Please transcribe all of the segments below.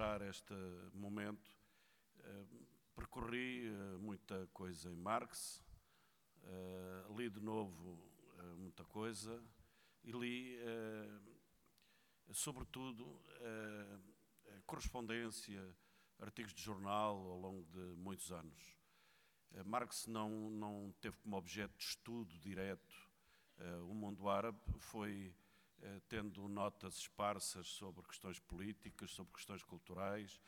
preparar este momento, percorri muita coisa em Marx, li de novo muita coisa e li, sobretudo, correspondência, artigos de jornal ao longo de muitos anos. Marx não, não teve como objeto de estudo direto o mundo árabe, foi tendo notas esparsas sobre questões políticas, sobre questões culturais,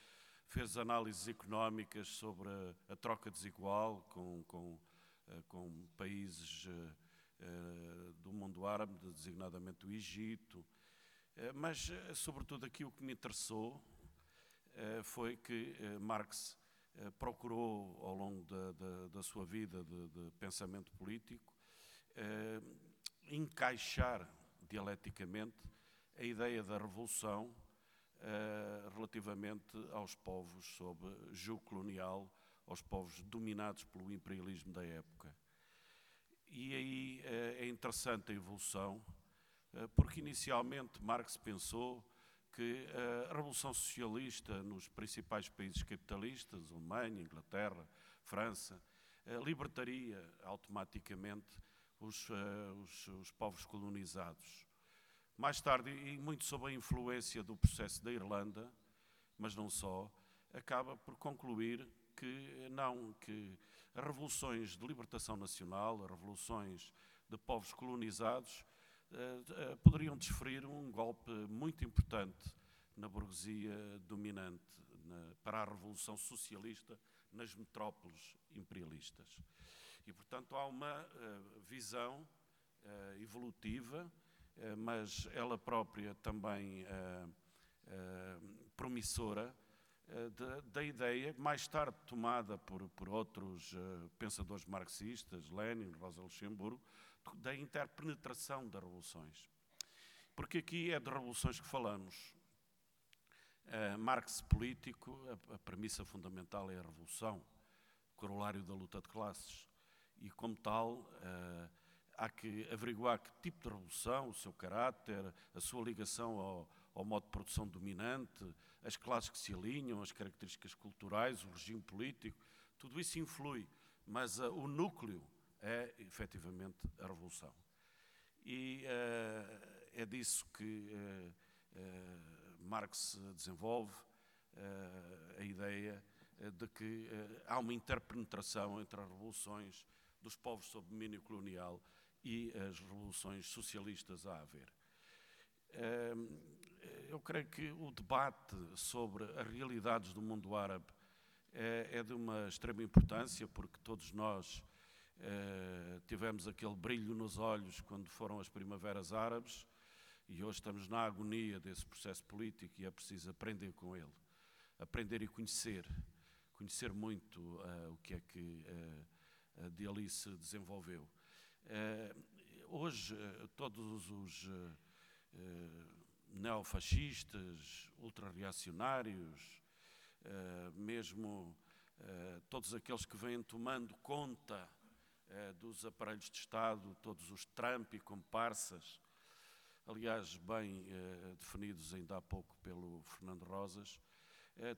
fez análises económicas sobre a, troca desigual com, com, com países do mundo árabe, designadamente o Egito, mas, sobretudo, aqui o que me interessou foi que Marx procurou, ao longo da, da, da sua vida de, de pensamento político, encaixar dialeticamente a ideia da revolução uh, relativamente aos povos sob jugo colonial, aos povos dominados pelo imperialismo da época. E aí uh, é interessante a evolução, uh, porque inicialmente Marx pensou que a revolução socialista nos principais países capitalistas, Alemanha, Inglaterra, França, libertaria automaticamente os, os, os povos colonizados. Mais tarde, e muito sob a influência do processo da Irlanda, mas não só, acaba por concluir que não, que as revoluções de libertação nacional, as revoluções de povos colonizados, eh, eh, poderiam desferir um golpe muito importante na burguesia dominante, na, para a revolução socialista nas metrópoles imperialistas. E, portanto, há uma uh, visão evolutiva, mas ela própria também promissora, da ideia, mais tarde tomada por, por outros pensadores marxistas, Lenin, Rosa Luxemburgo, da interpenetração das revoluções. Porque aqui é de revoluções que falamos. Marx político, a, a premissa fundamental é a revolução, corolário da luta de classes e, como tal, uh, há que averiguar que tipo de revolução, o seu caráter, a sua ligação ao, ao modo de produção dominante, as classes que se alinham, as características culturais, o regime político, tudo isso influi, mas uh, o núcleo é efetivamente a revolução. E uh, é disso que Marx desenvolve a ideia de que há uma interpenetração entre as revoluções dos povos sob domínio colonial e as revoluções socialistas a haver. Eu creio que o debate sobre as realidades do mundo árabe é, é de uma extrema importância, porque todos nós eh, tivemos aquele brilho nos olhos quando foram as primaveras árabes e hoje estamos na agonia desse processo político e é preciso aprender com ele, aprender e conhecer, conhecer muito uh, o que é que eh, de ali se desenvolveu. Eh, hoje, eh, todos os neofascistas, ultrarreacionários, mesmo todos aqueles que vêm tomando conta dos aparelhos de Estado, todos os Trump e comparsas, aliás, bem definidos ainda há pouco pelo Fernando Rosas,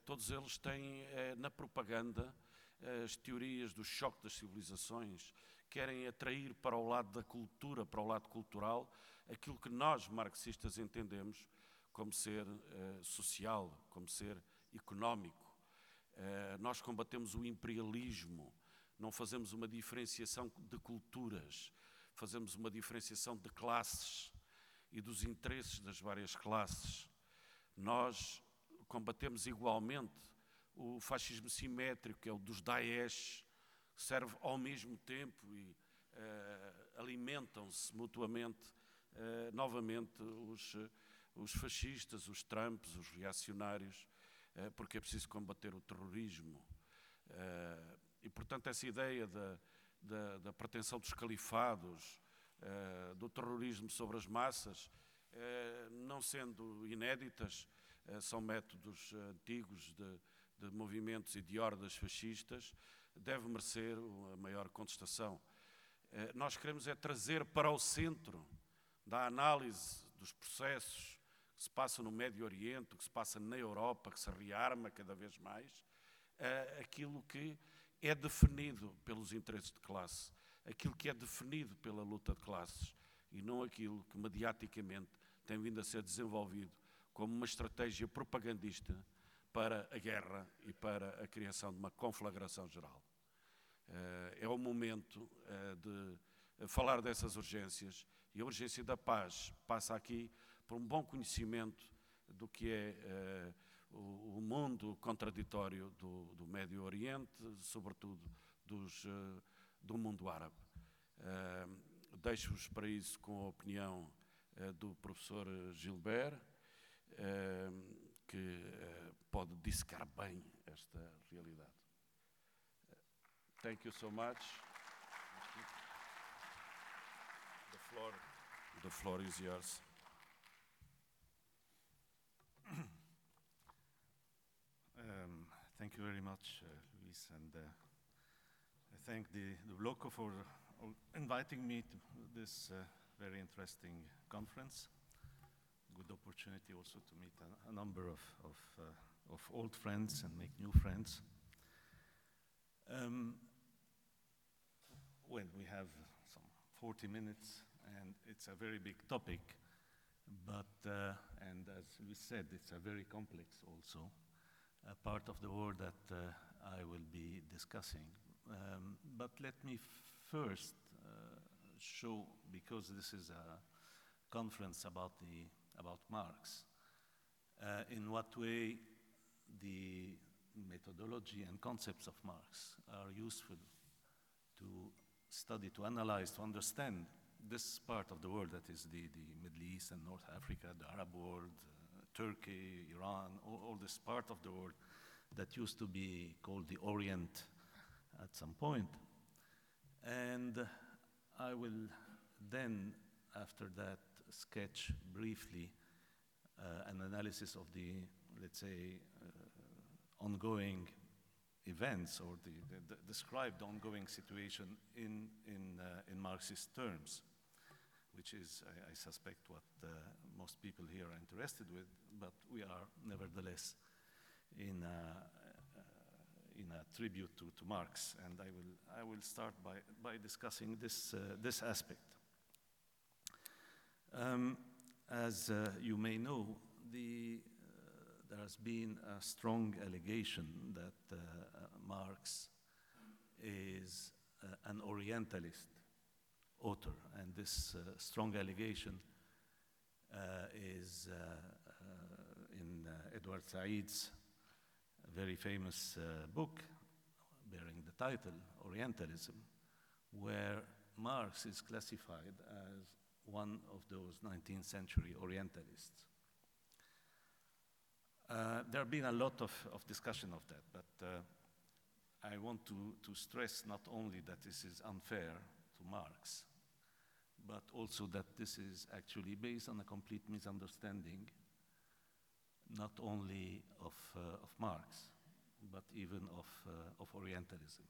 todos eles têm na propaganda as teorias do choque das civilizações, querem atrair para o lado da cultura, para o lado cultural, aquilo que nós, marxistas, entendemos como ser uh, social, como ser económico. Uh, nós combatemos o imperialismo, não fazemos uma diferenciação de culturas, fazemos uma diferenciação de classes e dos interesses das várias classes. Nós combatemos igualmente o fascismo simétrico, que é o dos Daesh, serve ao mesmo tempo e uh, alimentam-se mutuamente uh, novamente os, os fascistas, os Trumps, os reacionários, uh, porque é preciso combater o terrorismo. e, portanto, essa ideia da, da, da pretensão dos califados, do terrorismo sobre as massas, não sendo inéditas, são métodos antigos de de movimentos e de hordas fascistas deve merecer a maior contestação. Eh, nós queremos é trazer para o centro da análise dos processos que se passa no Médio Oriente, que se passa na Europa, que se rearma cada vez mais, uh, aquilo que é definido pelos interesses de classe, aquilo que é definido pela luta de classes e não aquilo que mediaticamente tem vindo a ser desenvolvido como uma estratégia propagandista para a guerra e para a criação de uma conflagração geral. Uh, é o momento uh, de falar dessas urgências e a urgência da paz passa aqui por um bom conhecimento do que é o, mundo contraditório do, do, Médio Oriente, sobretudo dos, do mundo árabe. Deixo-vos para isso com a opinião do professor Gilbert, que pode dissecar bem esta realidade. Thank you so much. The floor, the floor is yours. Um, thank you very much, uh, Luis, and uh, I thank the, the Bloco for uh, inviting me to this uh, very interesting conference. Good opportunity also to meet a, a number of, of, uh, of, old friends and make new friends. Um, well, we have some 40 minutes, and it's a very big topic, but, uh, and as we said, it's a very complex also a part of the world that uh, I will be discussing. Um, but let me first uh, show, because this is a conference about, the, about Marx, uh, in what way the methodology and concepts of Marx are useful to study, to analyze, to understand this part of the world that is the, the Middle East and North Africa, the Arab world, Turkey, Iran, all, all, this part of the world that used to be called the Orient at some point. And I will then, after that, sketch briefly uh, an analysis of the, let's say, uh, ongoing events or the, the, the, described ongoing situation in, in, uh, in Marxist terms which is, I, I suspect, what uh, most people here are interested with, but we are nevertheless in a, uh, in a tribute to, to Marx, and I will, I will start by, by discussing this, uh, this aspect. Um, as uh, you may know, the, there has been a strong allegation that uh, Marx is an Orientalist author. And this uh, strong allegation uh, is uh, in Edward Said's very famous book bearing the title Orientalism, where Marx is classified as one of those 19th century Orientalists. Uh, there have been a lot of, of discussion of that, but uh, I want to, to stress not only that this is unfair to Marx, but also that this is actually based on a complete misunderstanding, not only of, uh, of Marx, but even of, uh, of Orientalism.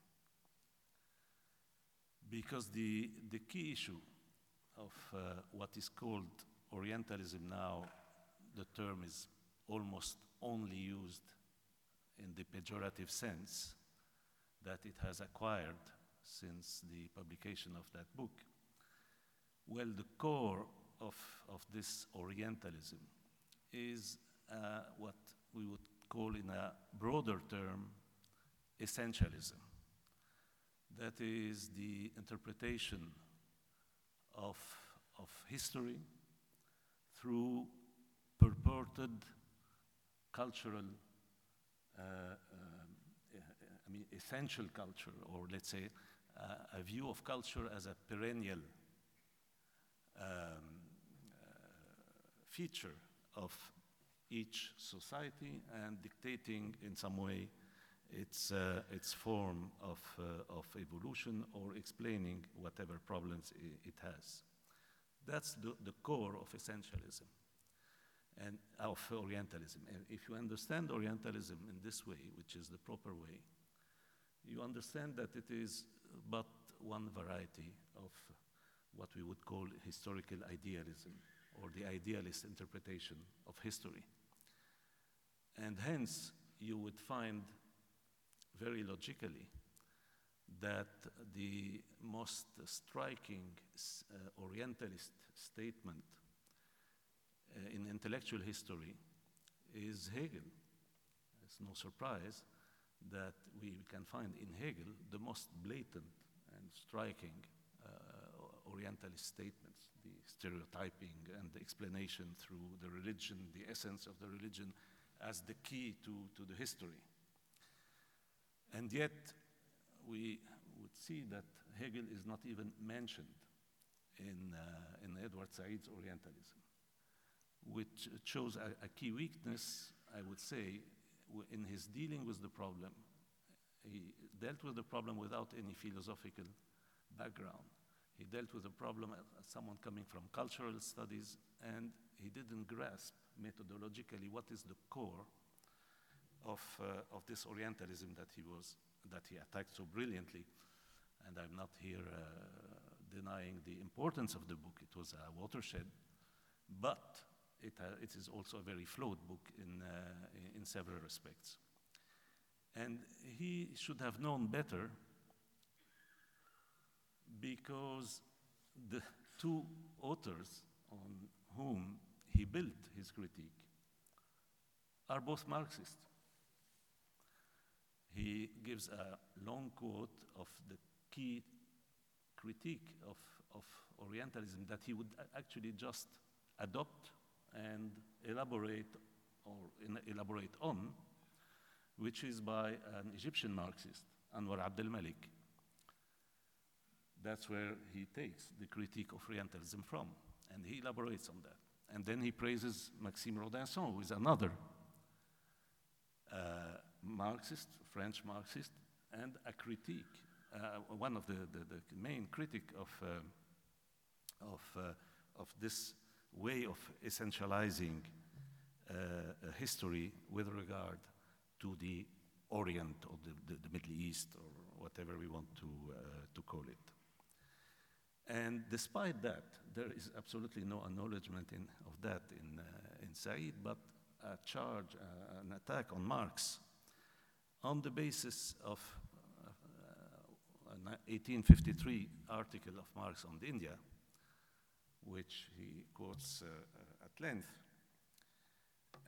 Because the, the key issue of uh, what is called Orientalism now, the term is almost only used in the pejorative sense that it has acquired since the publication of that book. Well, the core of, of this Orientalism is uh, what we would call, in a broader term, essentialism. That is the interpretation of, of history through purported cultural, uh, uh, I mean, essential culture, or let's say uh, a view of culture as a perennial um, uh, feature of each society and dictating in some way its, uh, its form of, uh, of evolution or explaining whatever problems it has. That's the, the core of essentialism and of Orientalism. And if you understand Orientalism in this way, which is the proper way, you understand that it is but one variety of what we would call historical idealism or the idealist interpretation of history. And hence, you would find very logically that the most striking uh, Orientalist statement in intellectual history is Hegel. It's no surprise that we can find in Hegel the most blatant and striking uh, Orientalist statements, the stereotyping and the explanation through the religion, the essence of the religion as the key to, to the history. And yet, we would see that Hegel is not even mentioned in, uh, in Edward Said's Orientalism, which shows a, a, key weakness, I would say, in his dealing with the problem. He dealt with the problem without any philosophical background. He dealt with the problem as someone coming from cultural studies, and he didn't grasp methodologically what is the core of, uh, of this Orientalism that he was that he attacked so brilliantly. And I'm not here uh, denying the importance of the book. It was a watershed, but it, uh, it is also a very flawed book in, uh, in several respects. And he should have known better because the two authors on whom he built his critique are both Marxists. He gives a long quote of the key critique of, of Orientalism that he would actually just adopt and elaborate or elaborate on, which is by an Egyptian Marxist, Anwar Abdel Malik. That's where he takes the critique of Orientalism from, and he elaborates on that. And then he praises Maxime Rodinson, who is another uh, Marxist, French Marxist, and a critique, uh, one of the, the, the, main critic of, uh, of, uh, of this way of essentializing uh, history with regard to the Orient or the, the, the, Middle East or whatever we want to, uh, to call it. And despite that, there is absolutely no acknowledgement in, of that in, uh, in Said, but a charge, uh, an attack on Marx on the basis of uh, an 1853 article of Marx on India, which he quotes uh, uh, at length,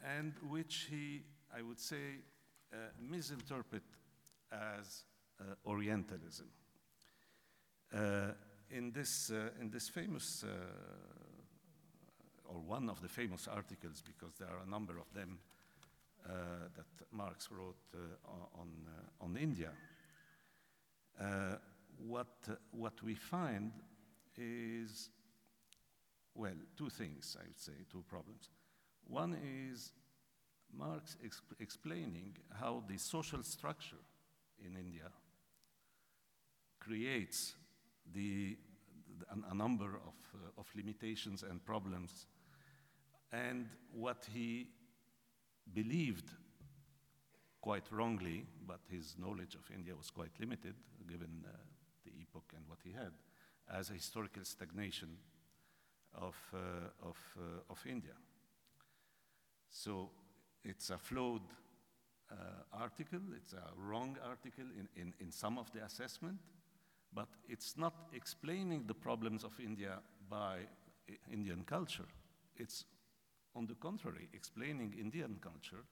and which he, I would say, uh, misinterpret as Orientalism. In this, uh, in this famous, uh, or one of the famous articles, because there are a number of them uh, that Marx wrote on, on India, what, what we find is, well, two things, I would say, two problems. One is Marx exp explaining how the social structure in India creates the, a, a number of, uh, of limitations and problems. And what he believed quite wrongly, but his knowledge of India was quite limited given uh, the epoch and what he had, as a historical stagnation of, uh, of, uh, of India. So it's a flawed uh, article, it's a wrong article in, in, in some of the assessment, but it's not explaining the problems of India by Indian culture. It's, on the contrary, explaining Indian culture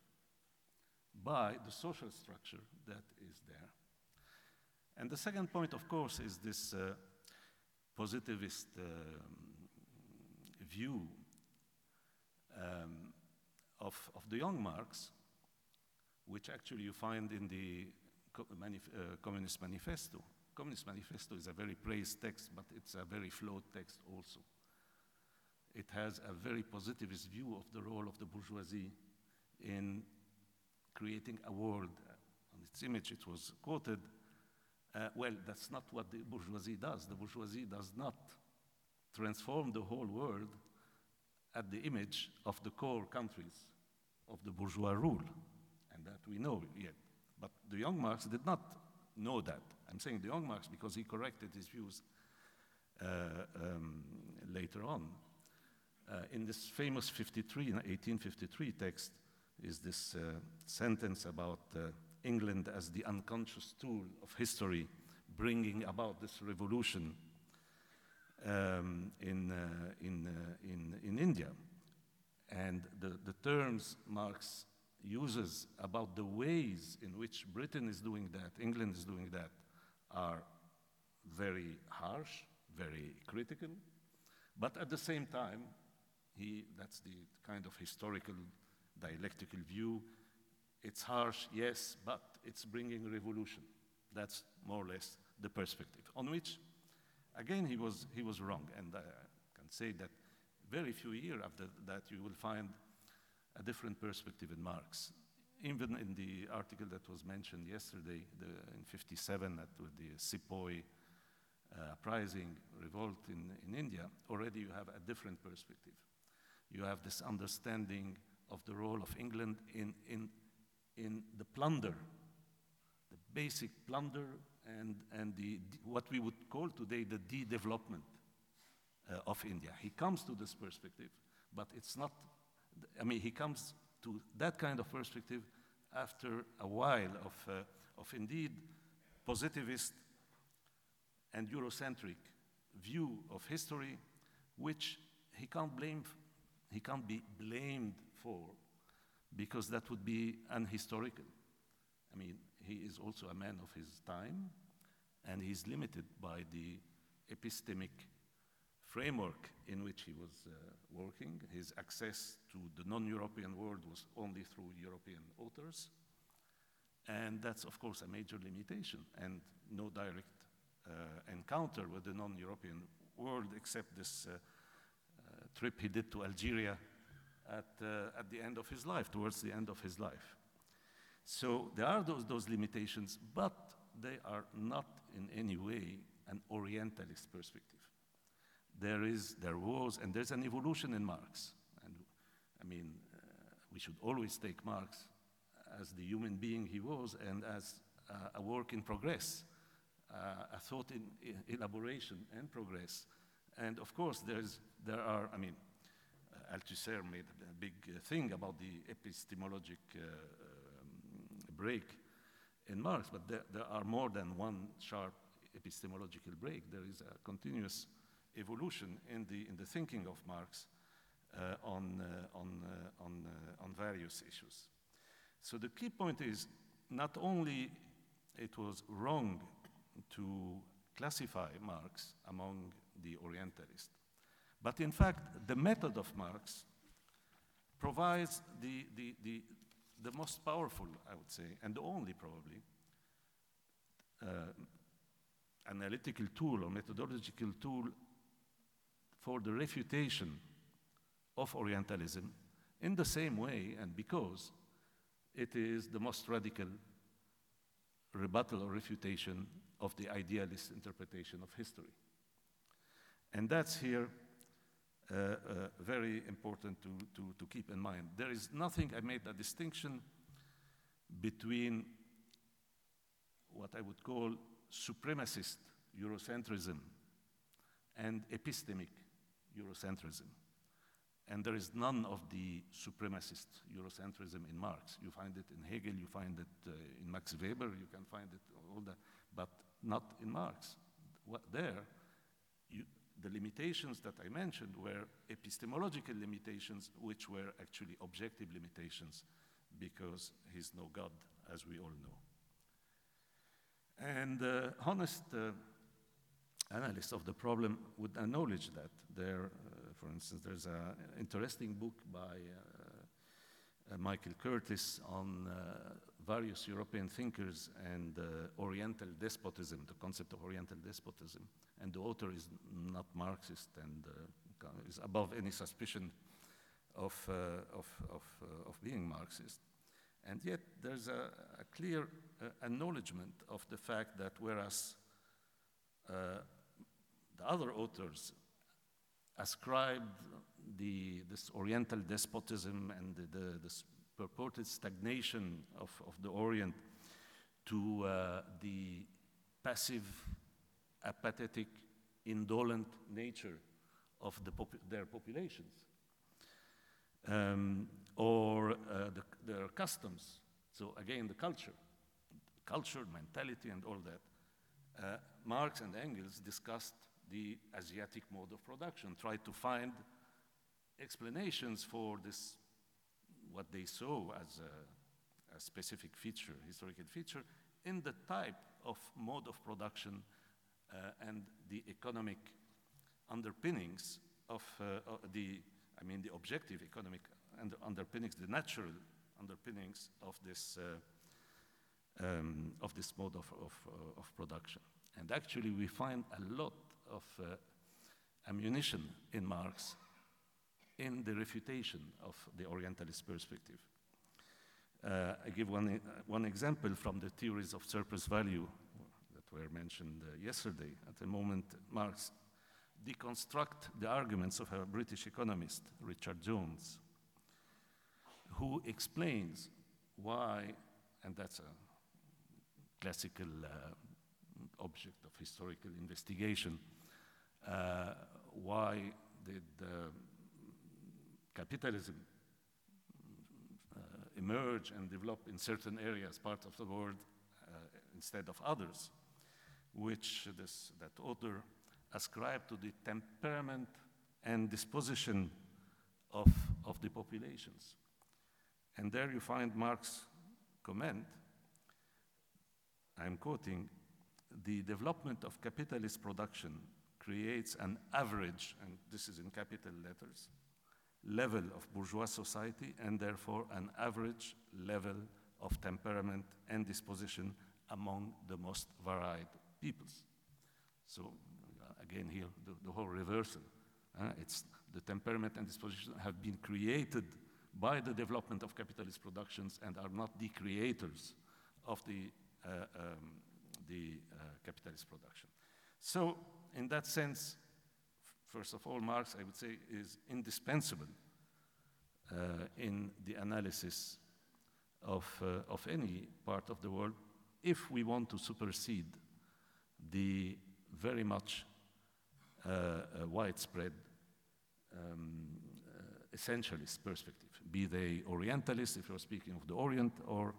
by the social structure that is there. And the second point, of course, is this uh, positivist um, view um, of, of the young Marx, which actually you find in the manif uh, Communist Manifesto. Communist Manifesto is a very praised text, but it's a very flawed text also. It has a very positivist view of the role of the bourgeoisie in creating a world. On its image, it was quoted. Uh, well, that's not what the bourgeoisie does. The bourgeoisie does not transform the whole world at the image of the core countries of the bourgeois rule, and that we know yet. But the young Marx did not know that. I'm saying the young Marx because he corrected his views uh, um, later on. Uh, in this famous 53, 1853 text, is this uh, sentence about uh, England as the unconscious tool of history bringing about this revolution um, in, uh, in, uh, in, in India. And the, the terms Marx uses about the ways in which Britain is doing that, England is doing that, are very harsh, very critical, but at the same time, he, that's the kind of historical dialectical view. It's harsh, yes, but it's bringing revolution. That's more or less the perspective, on which, again, he was, he was wrong. And I can say that very few years after that, you will find a different perspective in Marx. Even in the article that was mentioned yesterday, the, in 57, at, with the Sepoy uh, uprising revolt in, in India, already you have a different perspective. You have this understanding of the role of England in, in, in the plunder, the basic plunder and, and the, what we would call today the de-development uh, of India. He comes to this perspective, but it's not, I mean, he comes to that kind of perspective after a while of, uh, of indeed positivist and Eurocentric view of history, which he can't blame, he can't be blamed for, because that would be unhistorical. I mean, he is also a man of his time, and he's limited by the epistemic framework in which he was uh, working. His access to the non-European world was only through European authors. And that's, of course, a major limitation, and no direct uh, encounter with the non-European world except this uh, uh, trip he did to Algeria at, at the end of his life, towards the end of his life. So there are those, those limitations, but they are not in any way an Orientalist perspective. There is, there was, and there's an evolution in Marx. And I mean, uh, we should always take Marx as the human being he was and as uh, a work in progress uh, a thought in, in, elaboration and progress. And of course, there's, there are, I mean, uh, Althusser made a big uh, thing about the epistemologic uh, break in Marx, but there, there, are more than one sharp epistemological break. There is a continuous evolution in the, in the thinking of Marx uh, on, uh, on, uh, on, on various issues. So the key point is not only it was wrong to classify Marx among the Orientalists. But in fact, the method of Marx provides the, the, the, the most powerful, I would say, and the only probably, uh, analytical tool or methodological tool for the refutation of Orientalism in the same way and because it is the most radical rebuttal or refutation of the idealist interpretation of history. And that's here very important to, to, to keep in mind. There is nothing, I made a distinction between what I would call supremacist Eurocentrism and epistemic Eurocentrism. And there is none of the supremacist Eurocentrism in Marx. You find it in Hegel, you find it uh, in Max Weber, you can find it all that, but not in Marx. What, there, the limitations that I mentioned were epistemological limitations, which were actually objective limitations, because he's no God, as we all know. And uh, honest uh, analysts of the problem would acknowledge that. There, uh, for instance, there's an interesting book by uh, uh, Michael Curtis on uh, various European thinkers and Oriental despotism, the concept of Oriental despotism. And the author is not Marxist and is above any suspicion of, of, of, of being Marxist. And yet, there's a, a clear uh, acknowledgement of the fact that whereas uh, the other authors ascribed the, this Oriental despotism and the, the, this purported stagnation of, of the Orient to uh, the passive, apathetic, indolent nature of the their populations. um, or uh, the, their customs. So again, the culture, culture, mentality, and all that. Uh, Marx and Engels discussed the Asiatic mode of production, tried to find explanations for this, what they saw as a, a specific feature, historical feature, in the type of mode of production uh, and the economic underpinnings of uh, the, I mean, the objective economic and underpinnings, the natural underpinnings of this, uh, um, of this mode of, of, uh, of, production. And actually, we find a lot of uh, ammunition in Marx in the refutation of the Orientalist perspective. Uh, I give one, one example from the theories of surplus value that were mentioned uh, yesterday. At the moment, Marx deconstruct the arguments of a British economist, Richard Jones, who explains why, and that's a classical uh, object of historical investigation, uh, why did uh, capitalism uh, emerge and develop in certain areas, parts of the world, uh, instead of others, which this, that author ascribed to the temperament and disposition of, of the populations. And there you find Marx' comment, I'm quoting, the development of capitalist production creates an average, and this is in capital letters, level of bourgeois society and therefore an average level of temperament and disposition among the most varied peoples. So again here, the, the whole reversal. Uh, it's the temperament and disposition have been created by the development of capitalist productions and are not the creators of the, uh, um, the uh, capitalist production. So, in that sense, first of all, Marx, I would say, is indispensable uh, in the analysis of, uh, of any part of the world if we want to supersede the very much uh, uh widespread um, uh, essentialist perspective, be they Orientalists if you're speaking of the Orient, or,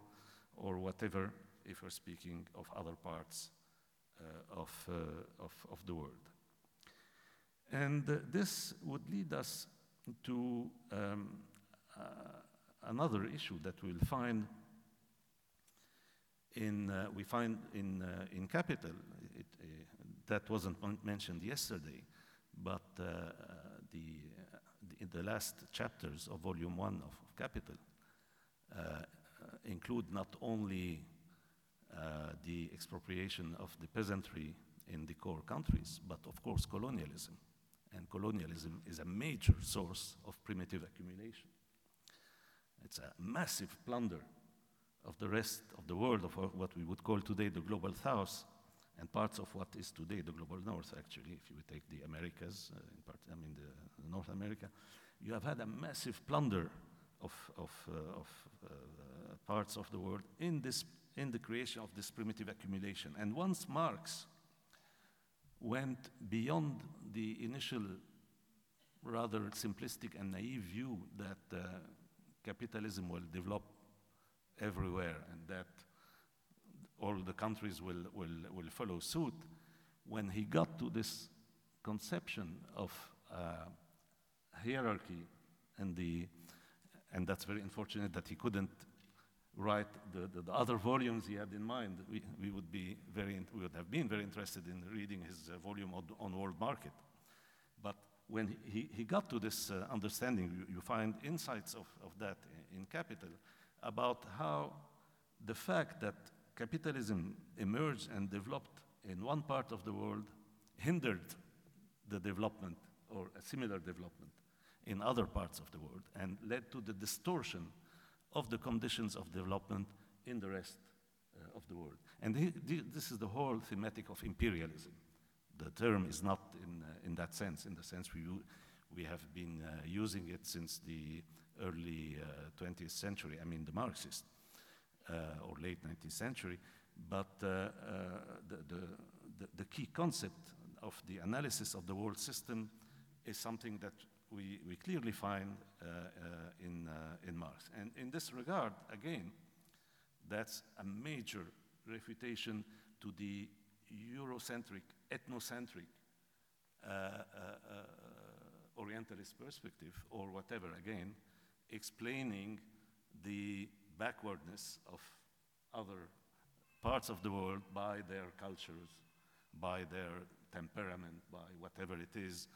or whatever if you're speaking of other parts uh, of, of, of the world. And this would lead us to um, uh, another issue that we'll find in, uh, we find in, uh, in Capital, it, that wasn't mentioned yesterday, but the, the, the, last chapters of volume one of, of Capital include not only uh, the expropriation of the peasantry in the core countries, but of course colonialism. And colonialism is a major source of primitive accumulation. It's a massive plunder of the rest of the world, of what we would call today the global south, and parts of what is today the global north, actually, if you take the Americas, uh, in part, I mean the, the, North America, you have had a massive plunder of, of, uh, of uh, parts of the world in, this, in the creation of this primitive accumulation. And once Marx went beyond the initial rather simplistic and naive view that uh, capitalism will develop everywhere and that all the countries will, will, will follow suit, when he got to this conception of uh, hierarchy and the and that's very unfortunate that he couldn't write the, the, the, other volumes he had in mind. We, we would be very we would have been very interested in reading his uh, volume on, on, world market. But when he, he got to this uh, understanding, you, you, find insights of, of that in Capital about how the fact that capitalism emerged and developed in one part of the world hindered the development or a similar development in other parts of the world and led to the distortion of the conditions of development in the rest uh, of the world. And this is the whole thematic of imperialism. The term is not in, uh, in that sense, in the sense we, we have been uh, using it since the early 20th uh, century, I mean the Marxists, uh, or late 19th century. But uh, the, the, the key concept of the analysis of the world system is something that we, we clearly find uh, uh, in, uh, in Marx. And in this regard, again, that's a major refutation to the Eurocentric, ethnocentric, Orientalist perspective, or whatever, again, explaining the backwardness of other parts of the world by their cultures, by their temperament, by whatever it is,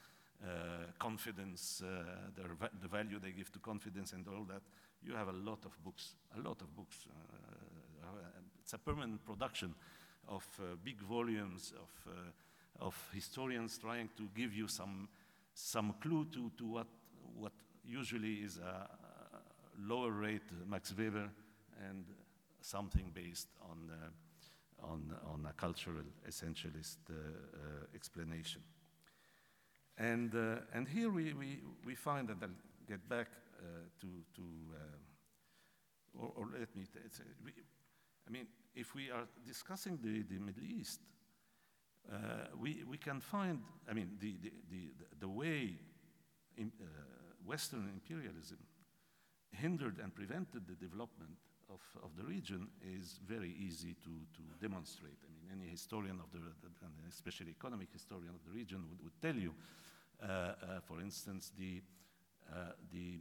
confidence, uh, va the value they give to confidence and all that. You have a lot of books, a lot of books. Uh, it's a permanent production of uh, big volumes of, uh, of historians trying to give you some, some clue to, to what, what usually is a, lower rate Max Weber and something based on, uh, on, on a cultural essentialist uh, uh, explanation. And, uh, and here we, we, we find, and I'll get back to, to or, or, let me, we, I mean, if we are discussing the, the Middle East, uh, we, we can find, I mean, the, the, the, the way in, uh, Western imperialism hindered and prevented the development of, of the region is very easy to, to demonstrate. I mean, any historian of the, especially economic historian of the region would, would tell you, uh, uh, for instance, the, uh, the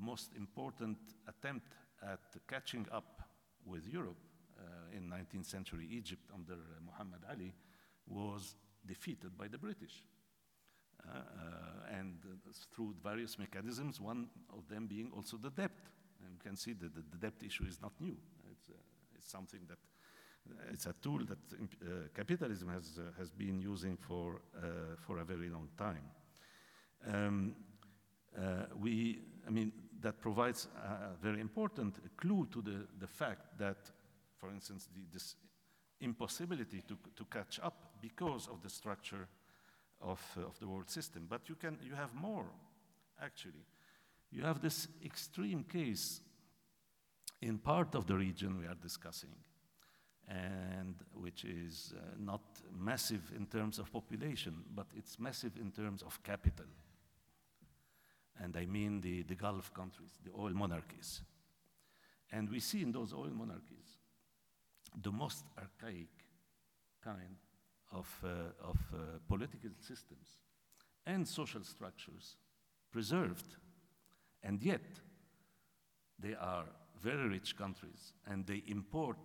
most important attempt at catching up with Europe uh, in 19th century Egypt under uh, Muhammad Ali was defeated by the British. Uh, and through various mechanisms, one of them being also the debt. And you can see that the, the debt issue is not new. It's, it's something that it's a tool that uh, capitalism has, uh, has been using for, uh, for a very long time. Um, we, I mean, that provides a very important clue to the, the fact that for instance, the, this impossibility to, to catch up because of the structure of, uh, of the world system. But you, can, you have more, actually. You have this extreme case in part of the region we are discussing, and which is uh, not massive in terms of population, but it's massive in terms of capital. And I mean the, the Gulf countries, the oil monarchies. And we see in those oil monarchies the most archaic kind of, uh, of uh, political systems and social structures preserved. And yet, they are very rich countries and they import,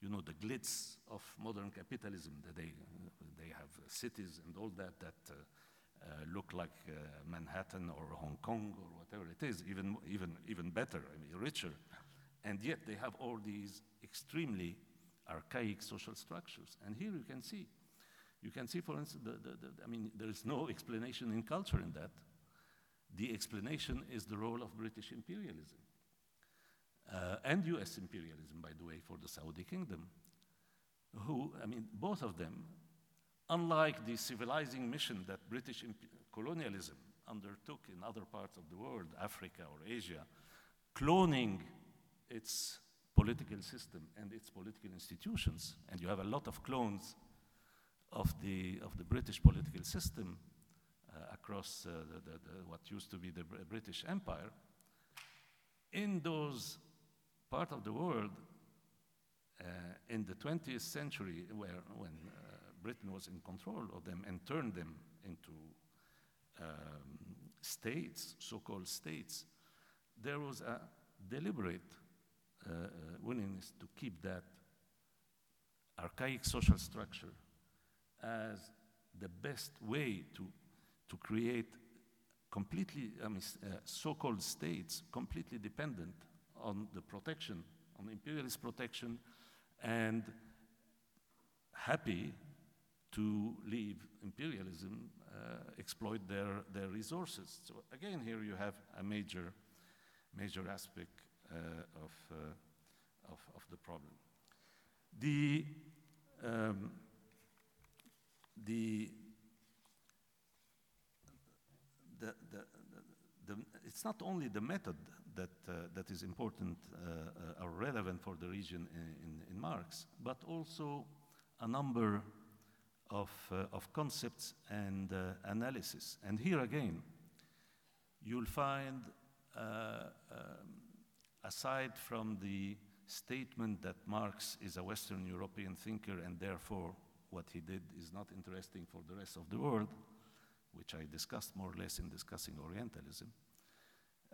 you know, the glitz of modern capitalism. That they, they have cities and all that that uh, uh, look like uh, Manhattan or Hong Kong or whatever it is, even, even, even better, I mean, richer. And yet they have all these extremely archaic social structures. And here you can see, you can see, for instance, the, the, the, I mean, there is no explanation in culture in that. The explanation is the role of British imperialism uh, and US imperialism, by the way, for the Saudi kingdom, who, I mean, both of them, unlike the civilizing mission that British colonialism undertook in other parts of the world, Africa or Asia, cloning its political system and its political institutions. And you have a lot of clones of the, of the British political system uh, across uh, the, the, the, what used to be the British Empire. In those part of the world, uh, in the 20th century, where, when uh, Britain was in control of them and turned them into um, states, so-called states, there was a deliberate uh, uh, willingness to keep that archaic social structure as the best way to, to create completely, I mean, uh, so-called states completely dependent on the protection, on imperialist protection, and happy to leave imperialism uh, exploit their, their resources. So again, here you have a major, major aspect uh, of, uh, of, of, the problem. The, um, the, the, the, the, it's not only the method that, uh, that is important uh, or relevant for the region in, in, in, Marx, but also a number of, uh, of concepts and uh, analysis. And here again, you'll find, uh, um, aside from the statement that Marx is a Western European thinker and therefore what he did is not interesting for the rest of the world, which I discussed more or less in discussing Orientalism.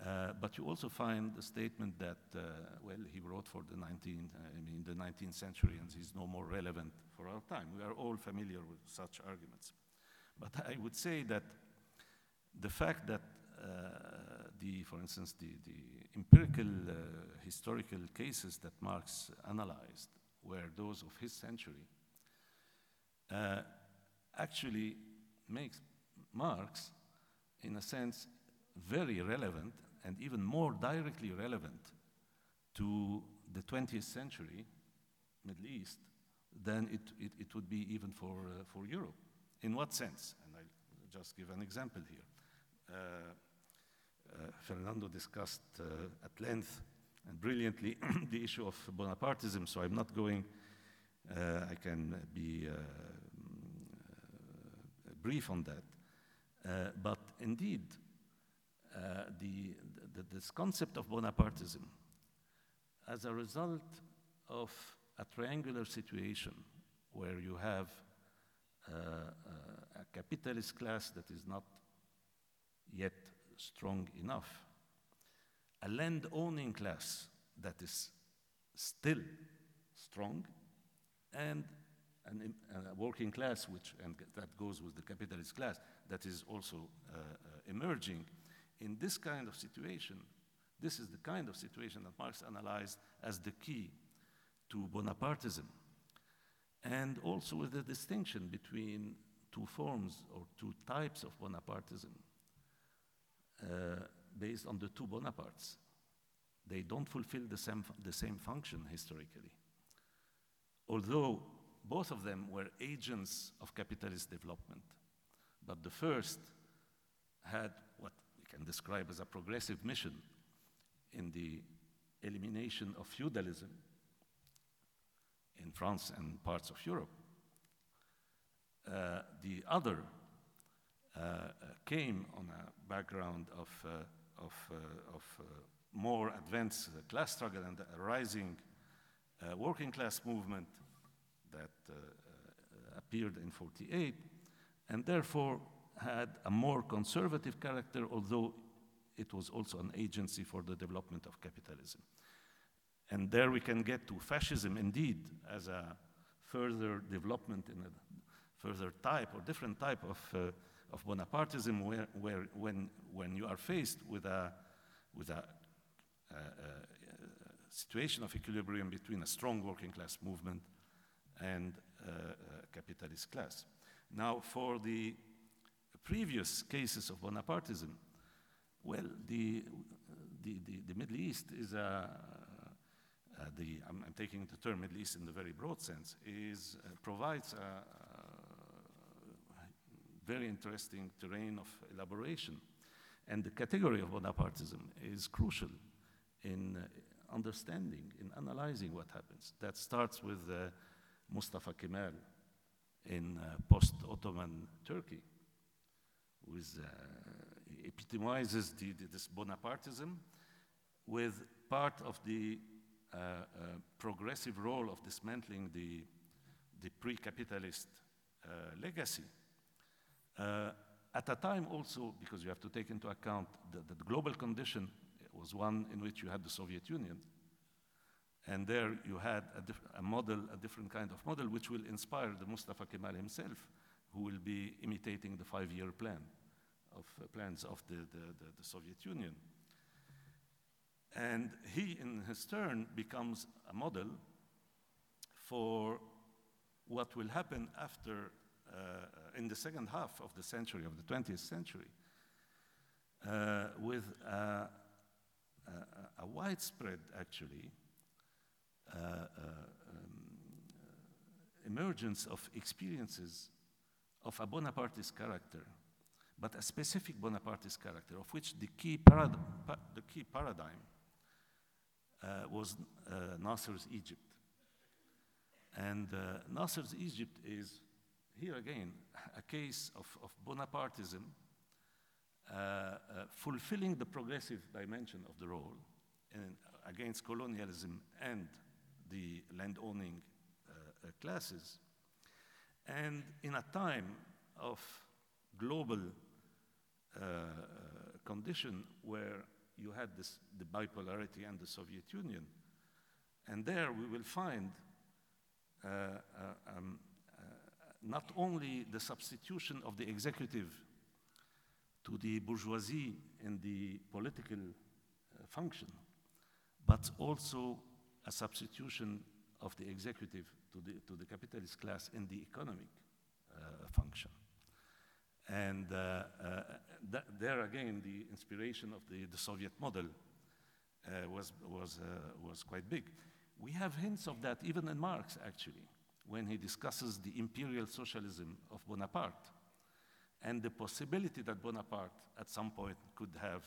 Uh, but you also find the statement that, uh, well, he wrote for the 19th, uh, I mean, the 19th century and he's no more relevant for our time. We are all familiar with such arguments. But I would say that the fact that uh, the, for instance, the, the empirical uh, historical cases that Marx analyzed were those of his century, uh, actually makes Marx, in a sense, very relevant and even more directly relevant to the 20th century Middle East than it, it, it would be even for, uh, for Europe. In what sense? And I'll just give an example here. Uh, uh, Fernando discussed uh, at length and brilliantly the issue of Bonapartism, so I'm not going, uh, I can be uh, brief on that. but indeed, the, the, this concept of Bonapartism, as a result of a triangular situation where you have uh, uh, a capitalist class that is not yet strong enough, a land owning class that is still strong, and an, a working class, which, and that goes with the capitalist class, that is also uh, uh, emerging. In this kind of situation, this is the kind of situation that Marx analyzed as the key to Bonapartism. And also with the distinction between two forms or two types of Bonapartism uh, based on the two Bonapartes. They don't fulfill the same, the same function historically. Although both of them were agents of capitalist development, but the first had can describe as a progressive mission in the elimination of feudalism in France and parts of Europe. Uh, the other uh, uh came on a background of, uh, of, uh, of more advanced class struggle and a rising working class movement that appeared in 48, and therefore had a more conservative character, although it was also an agency for the development of capitalism. And there we can get to fascism indeed as a further development in a further type or different type of, uh, of Bonapartism where, where when, when you are faced with a, with a, a, a situation of equilibrium between a strong working class movement and uh, a capitalist class. Now, for the previous cases of Bonapartism, well, the, the, the, the Middle East is a, uh, the, I'm, I'm, taking the term Middle East in the very broad sense, is, uh, provides a, a, very interesting terrain of elaboration. And the category of Bonapartism is crucial in uh, understanding, in analyzing what happens. That starts with uh, Mustafa Kemal in uh, post-Ottoman Turkey, is, uh, epitomizes the, the, this Bonapartism with part of the uh, uh, progressive role of dismantling the, the pre-capitalist uh, legacy. at a time also, because you have to take into account that the global condition was one in which you had the Soviet Union, and there you had a, a, model, a different kind of model, which will inspire the Mustafa Kemal himself, who will be imitating the five-year plan of uh, plans of the, the, the, the Soviet Union. And he, in his turn, becomes a model for what will happen after, uh, in the second half of the century, of the 20th century, uh, with a, a, a, widespread, actually, uh, uh um, emergence of experiences of a Bonapartist character, but a specific Bonapartist character, of which the key, parad the key paradigm uh, was uh, Nasser's Egypt. And uh, Nasser's Egypt is, here again, a case of, of Bonapartism uh, uh, fulfilling the progressive dimension of the role in, against colonialism and the land-owning uh, classes. And in a time of global condition where you had this, the bipolarity and the Soviet Union, and there we will find uh, uh, um, uh, not only the substitution of the executive to the bourgeoisie in the political function, but also a substitution of the executive to the, to the capitalist class in the economic uh, function. And uh, uh, th there again, the inspiration of the, the Soviet model was, was, was quite big. We have hints of that even in Marx, actually, when he discusses the imperial socialism of Bonaparte and the possibility that Bonaparte at some point could have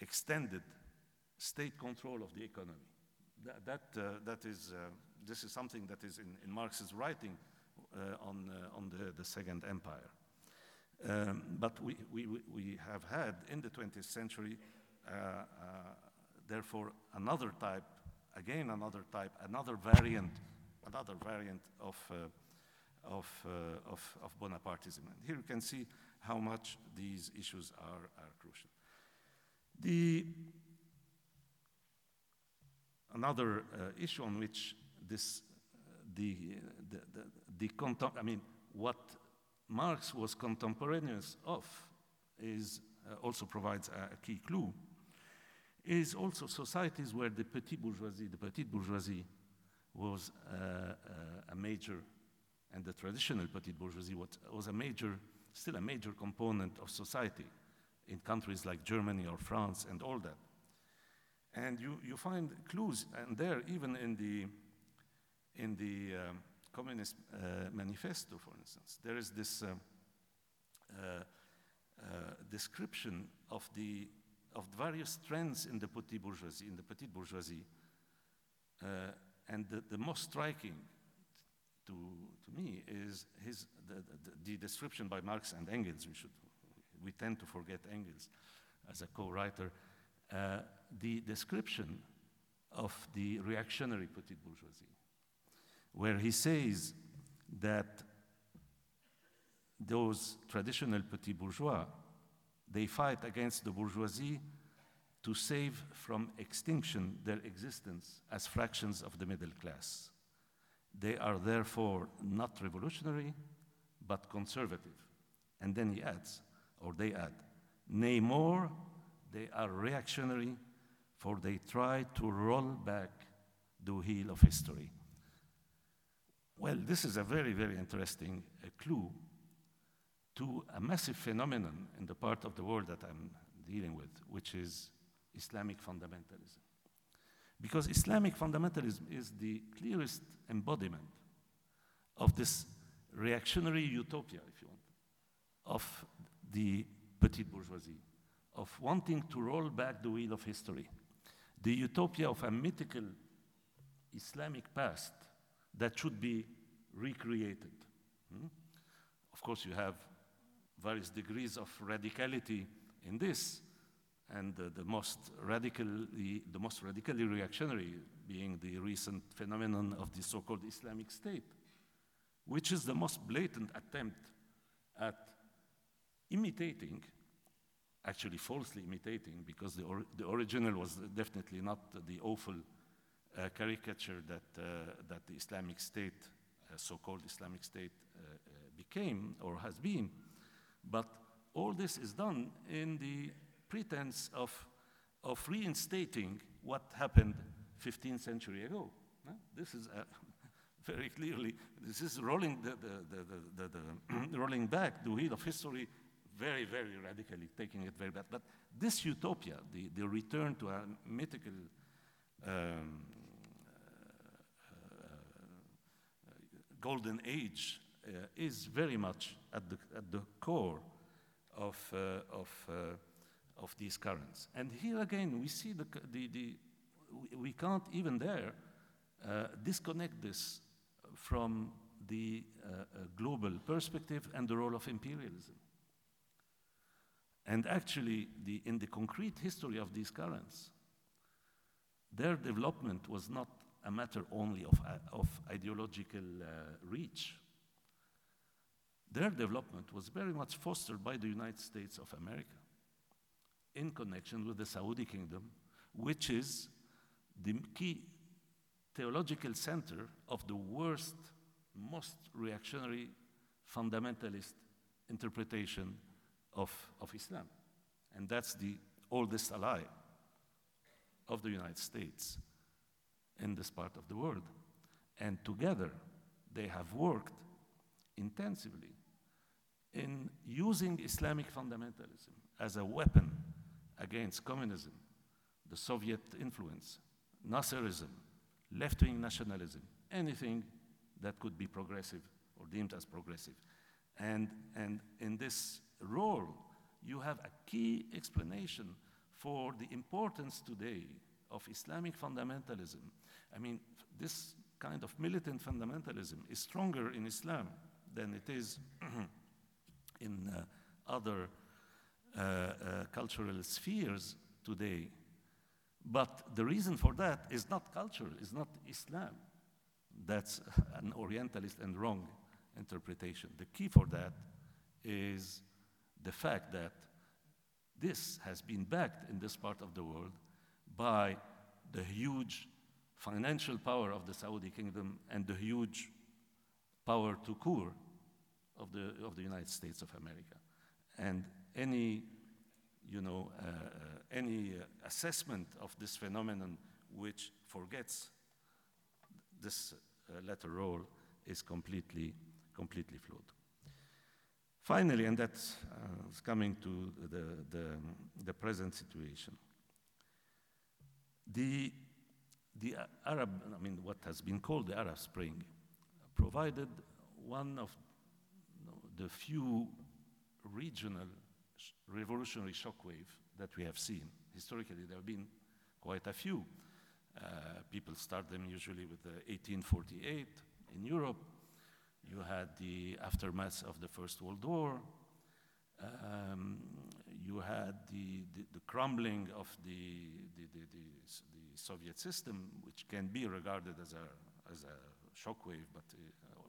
extended state control of the economy. That, that, uh, that is, uh, this is something that is in, in Marx's writing uh, on, uh, on the, the Second Empire. Um, but we, we, we have had in the 20th century, uh, uh, therefore, another type again another type, another variant, another variant of, uh, of, uh, of, of, Bonapartism. And here you can see how much these issues are, are crucial. The, another uh, issue on which this, the, the, the, the I mean, what Marx was contemporaneous of is uh, also provides a, a key clue is also societies where the petit bourgeoisie, the petite bourgeoisie, was uh, uh, a major, and the traditional petite bourgeoisie was, was a major, still a major component of society in countries like Germany or France and all that. And you, you find clues, and there, even in the, in the um, Communist uh, Manifesto, for instance, there is this uh, uh, description of the of various trends in the petit bourgeoisie, in the petite bourgeoisie. And the, the, most striking to, to me is his, the, the, the, description by Marx and Engels. We, should, we tend to forget Engels as a co-writer. Uh, the description of the reactionary petite bourgeoisie, where he says that those traditional petit bourgeois they fight against the bourgeoisie to save from extinction their existence as fractions of the middle class. They are therefore not revolutionary, but conservative. And then he adds, or they add, nay more, they are reactionary, for they try to roll back the wheel of history. Well, this is a very, very interesting uh, clue to a massive phenomenon in the part of the world that I'm dealing with, which is Islamic fundamentalism. Because Islamic fundamentalism is the clearest embodiment of this reactionary utopia, if you want, of the petite bourgeoisie, of wanting to roll back the wheel of history, the utopia of a mythical Islamic past that should be recreated. Hmm? Of course, you have various degrees of radicality in this, and uh, the most radically, the most radically reactionary being the recent phenomenon of the so-called Islamic State, which is the most blatant attempt at imitating, actually falsely imitating, because the, or the original was definitely not the awful uh, caricature that, uh, that the Islamic State, uh, so-called Islamic State, uh, became or has been. But all this is done in the pretense of, of reinstating what happened 15th century ago. This is very clearly, this is rolling, the, the, the, the rolling back the wheel of history very, very radically, taking it very bad. But this utopia, the, the return to a mythical um, golden age uh, is very much at the, at the core of, uh, of, uh, of these currents. And here again, we see the, the, the we can't even there disconnect this from the global perspective and the role of imperialism. And actually, the, in the concrete history of these currents, their development was not a matter only of, uh, of ideological uh, reach. Their development was very much fostered by the United States of America in connection with the Saudi kingdom, which is the key theological center of the worst, most reactionary, fundamentalist interpretation of, of Islam. And that's the oldest ally of the United States in this part of the world. And together, they have worked intensively in using Islamic fundamentalism as a weapon against communism, the Soviet influence, Nasserism, left wing nationalism, anything that could be progressive or deemed as progressive. And, and in this role, you have a key explanation for the importance today of Islamic fundamentalism. I mean, this kind of militant fundamentalism is stronger in Islam than it is in uh, other uh, uh, cultural spheres today. But the reason for that is not cultural, it's not Islam. That's an Orientalist and wrong interpretation. The key for that is the fact that this has been backed in this part of the world by the huge financial power of the Saudi kingdom and the huge power to core of the, of the United States of America. And any, you know, uh, any assessment of this phenomenon which forgets this uh, latter role is completely, completely flawed. Finally, and that's uh, coming to the, the, the, present situation, the, the Arab, I mean, what has been called the Arab Spring, provided one of the few regional revolutionary shockwave that we have seen. Historically, there have been quite a few. Uh, people start them usually with the 1848 in Europe. You had the aftermath of the First World War. Um, you had the, the, the, crumbling of the, the, the, Soviet system, which can be regarded as a, as a shockwave, but uh,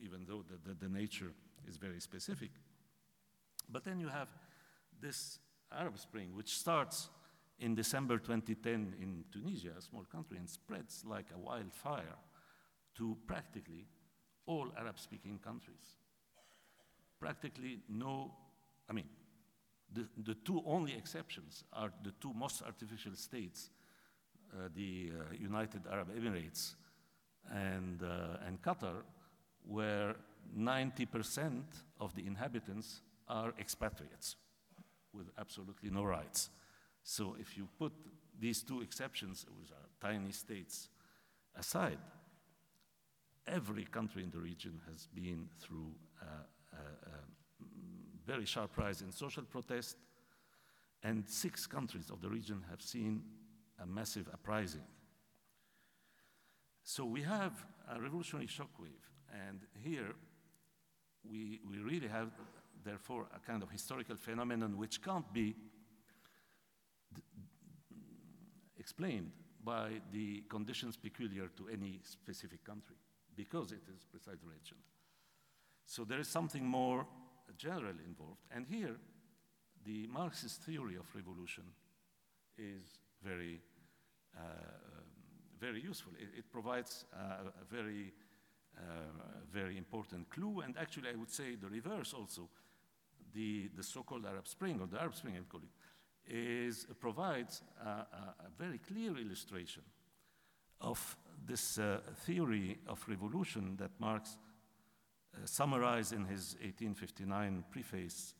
even though the, the, nature is very specific. But then you have this Arab Spring, which starts in December 2010 in Tunisia, a small country, and spreads like a wildfire to practically all Arab speaking countries. Practically no, I mean, the, the two only exceptions are the two most artificial states, uh, the uh, United Arab Emirates and, uh, and Qatar, where 90% of the inhabitants are expatriates with absolutely no rights. So if you put these two exceptions, which are tiny states, aside, every country in the region has been through a, a, a very sharp rise in social protest, and six countries of the region have seen a massive uprising. So we have a revolutionary shockwave, and here we, we really have, therefore, a kind of historical phenomenon which can't be explained by the conditions peculiar to any specific country because it is precisely regional. So there is something more general involved. And here, the Marxist theory of revolution is very, uh, very useful. It, it provides uh, a very uh, very important clue. And actually, I would say the reverse also. The, the so-called Arab Spring, or the Arab Spring, I call it, is, provides a, a, a very clear illustration of this uh, theory of revolution that Marx uh, summarized in his 1859 preface,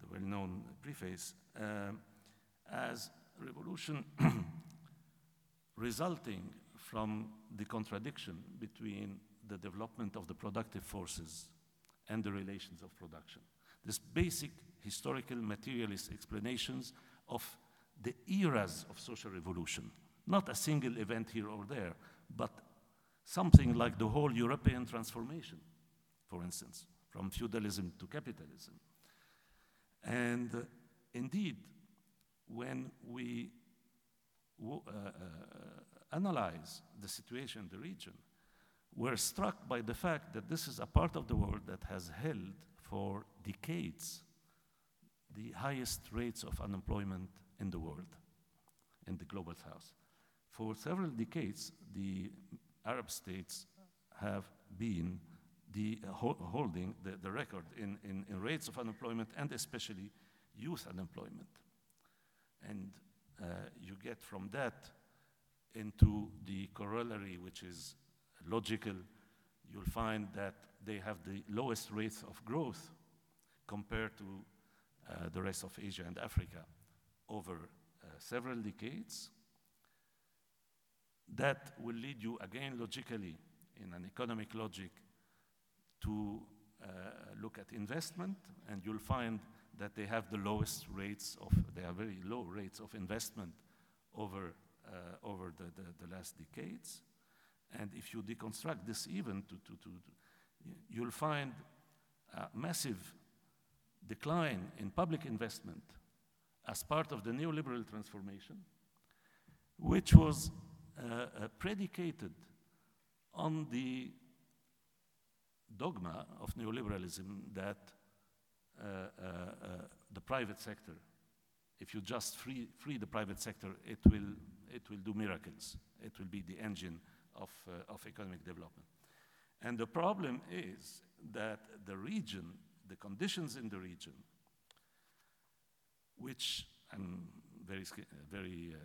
the well-known preface, uh, as revolution resulting from the contradiction between the development of the productive forces and the relations of production. This basic historical materialist explanations of the eras of social revolution, not a single event here or there, but something like the whole European transformation, for instance, from feudalism to capitalism. And uh, indeed, when we uh, uh, analyze the situation in the region, we're struck by the fact that this is a part of the world that has held for decades the highest rates of unemployment in the world, in the global south. For several decades, the Arab states have been the, uh, ho holding the, the record in, in, in, rates of unemployment and especially youth unemployment. And uh, you get from that into the corollary, which is logical. You'll find that they have the lowest rates of growth compared to uh, the rest of Asia and Africa over uh, several decades. That will lead you again logically in an economic logic to uh, look at investment, and you'll find that they have the lowest rates of, they have very low rates of investment over, uh, over the, the, the, last decades. And if you deconstruct this even, to, to, to, you'll find a massive decline in public investment as part of the neoliberal transformation, which was uh, uh, predicated on the dogma of neoliberalism that uh, uh, uh, the private sector, if you just free, free the private sector, it will, it will do miracles. It will be the engine of, of economic development. And the problem is that the region, the conditions in the region, which I'm very, very uh,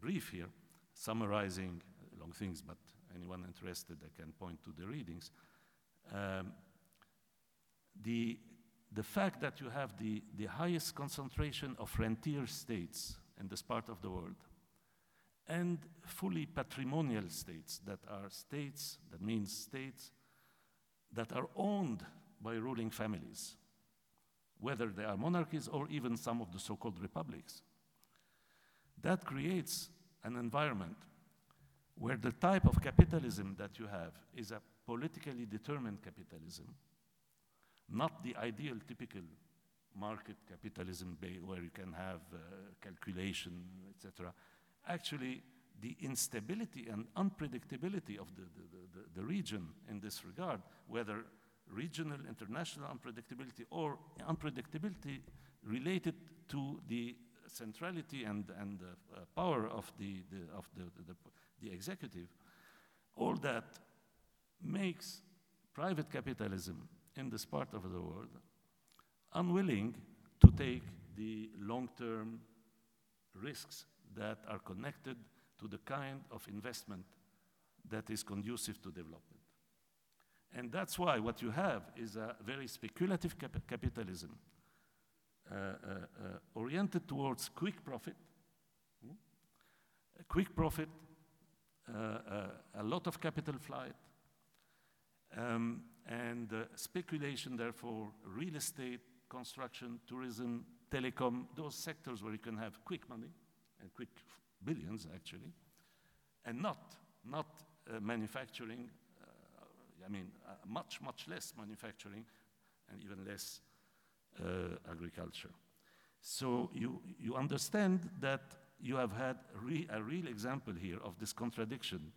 brief here, summarizing long things, but anyone interested, I can point to the readings. Um, the, the fact that you have the, the highest concentration of rentier states in this part of the world and fully patrimonial states that are states, that means states that are owned by ruling families, whether they are monarchies or even some of the so called republics. That creates an environment where the type of capitalism that you have is a politically determined capitalism, not the ideal typical market capitalism where you can have uh, calculation, etc. Actually, the instability and unpredictability of the, the, the, the, region in this regard, whether regional, international unpredictability or unpredictability related to the centrality and, and uh, power of, the, of the, the executive, all that makes private capitalism in this part of the world unwilling to take the long-term risks that are connected to the kind of investment that is conducive to development. And that's why what you have is a very speculative cap capitalism uh, uh, uh, oriented towards quick profit, hmm? quick profit, uh, uh, a lot of capital flight, um, and uh, speculation, therefore, real estate, construction, tourism, telecom, those sectors where you can have quick money and quick billions, actually, and not, not uh, manufacturing, uh, I mean, uh, much, much less manufacturing and even less uh, agriculture. So you, you understand that you have had re a real example here of this contradiction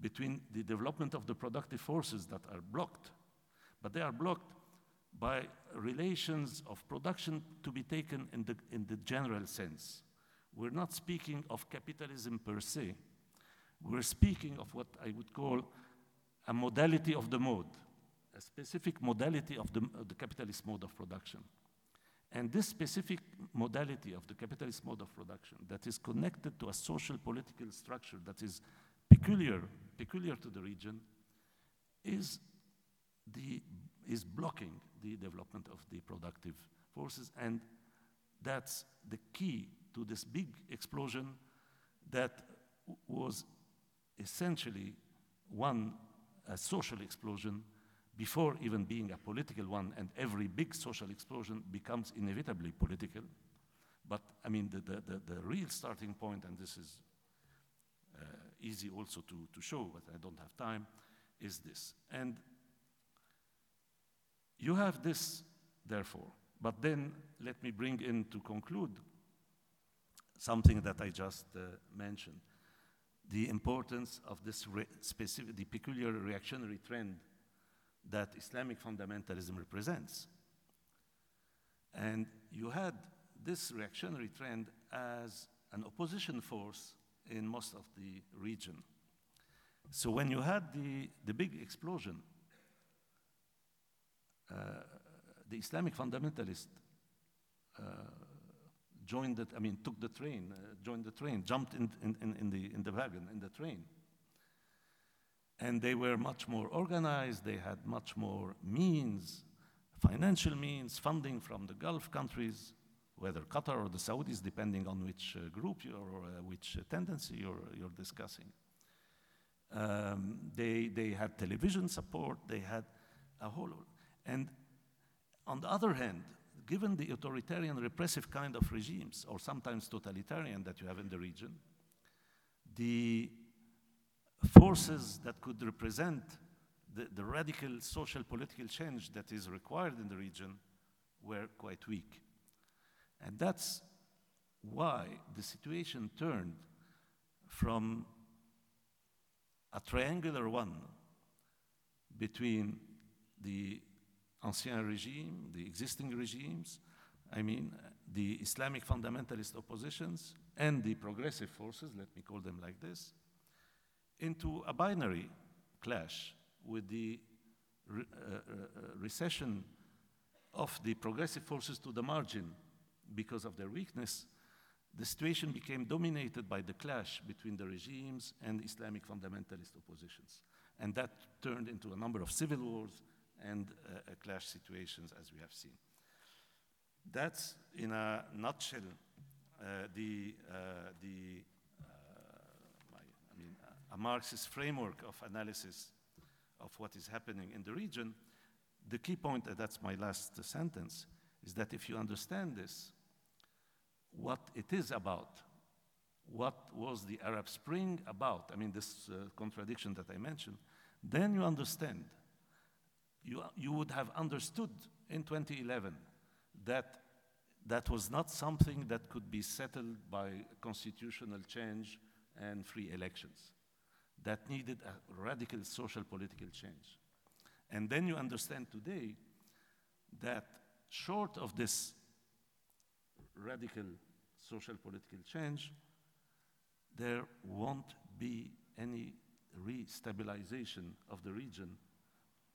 between the development of the productive forces that are blocked, but they are blocked by relations of production to be taken in the, in the general sense. We're not speaking of capitalism per se. We're speaking of what I would call a modality of the mode, a specific modality of the, of the capitalist mode of production. And this specific modality of the capitalist mode of production that is connected to a social political structure that is peculiar, peculiar to the region is, the, is blocking the development of the productive forces. And that's the key to this big explosion that was essentially one, a social explosion before even being a political one, and every big social explosion becomes inevitably political. But I mean, the, the, the, the real starting point, and this is uh, easy also to, to show, but I don't have time, is this. And you have this, therefore, But then let me bring in to conclude something that I just uh, mentioned. The importance of this specific, the peculiar reactionary trend that Islamic fundamentalism represents. And you had this reactionary trend as an opposition force in most of the region. So when you had the, the big explosion, uh, the Islamic fundamentalists uh, joined the, I mean, took the train, uh, joined the train, jumped in, in, in, the, in the wagon, in the train. And they were much more organized, they had much more means, financial means, funding from the Gulf countries, whether Qatar or the Saudis, depending on which uh, group or uh, which uh, tendency you're, you're discussing. Um, they, they had television support, they had a whole, and on the other hand, given the authoritarian repressive kind of regimes, or sometimes totalitarian that you have in the region, the forces that could represent the, the radical social political change that is required in the region were quite weak. And that's why the situation turned from a triangular one between the ancien regime, the existing regimes, I mean, the Islamic fundamentalist oppositions and the progressive forces, let me call them like this, into a binary clash with the re uh, uh, recession of the progressive forces to the margin because of their weakness, the situation became dominated by the clash between the regimes and Islamic fundamentalist oppositions. And that turned into a number of civil wars and uh, uh, clash situations as we have seen. That's, in a nutshell, uh, the, uh, the my, I mean, a Marxist framework of analysis of what is happening in the region. The key point, and that's my last sentence, is that if you understand this, what it is about, what was the Arab Spring about, I mean, this uh, contradiction that I mentioned, then you understand. You, you would have understood in 2011 that that was not something that could be settled by constitutional change and free elections. That needed a radical social political change. And then you understand today that short of this radical social political change, there won't be any re-stabilization of the region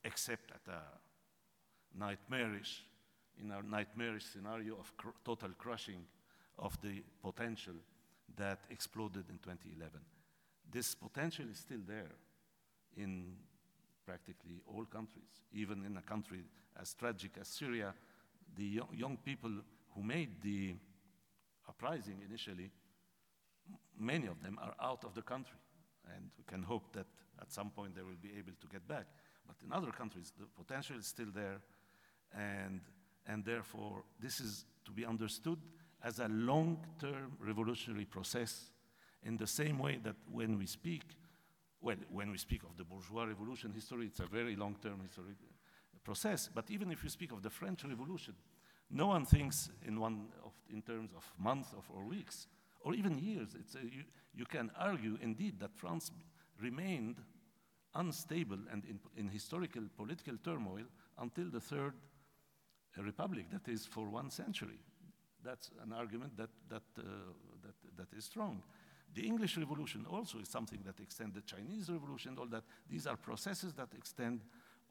except at a nightmarish, in a nightmarish scenario of cr total crushing of the potential that exploded in 2011. This potential is still there in practically all countries, even in a country as tragic as Syria, the young people who made the uprising initially, many of them are out of the country. And we can hope that at some point they will be able to get back. But in other countries, the potential is still there. And, and therefore, this is to be understood as a long-term revolutionary process in the same way that when we speak, well, when we speak of the bourgeois revolution history, it's a very long-term history process. But even if you speak of the French Revolution, no one thinks in, one of, in terms of months of, or weeks, or even years. A, you, you, can argue, indeed, that France remained unstable and in, in, historical political turmoil until the Third Republic, that is for one century. That's an argument that, that, uh, that, that is strong. The English Revolution also is something that extends the Chinese Revolution, and all that. These are processes that extend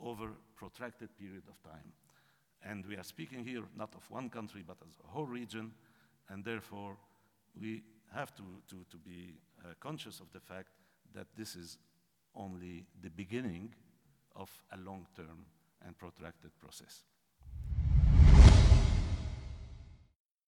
over protracted period of time. And we are speaking here not of one country, but as a whole region, and therefore we have to, to, to be uh, conscious of the fact that this is only the beginning of a long-term and protracted process.